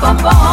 up above.